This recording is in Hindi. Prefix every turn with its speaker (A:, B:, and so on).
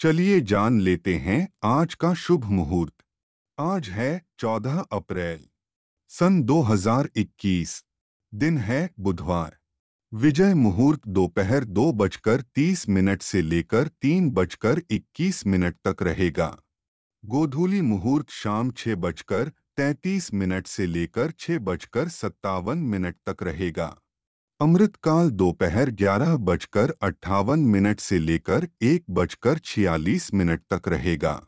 A: चलिए जान लेते हैं आज का शुभ मुहूर्त। आज है 14 अप्रैल, सन 2021 दिन है बुधवार। विजय मुहूर्त दोपहर दो बजकर तीस मिनट से लेकर तीन बजकर इक्कीस मिनट तक रहेगा। गोधूली मुहूर्त शाम छह बजकर तैंतीस मिनट से लेकर छह बजकर सत्तावन मिनट तक रहेगा। अमृतकाल दोपहर ग्यारह बजकर अट्ठावन मिनट से लेकर एक बजकर छियालीस मिनट तक रहेगा।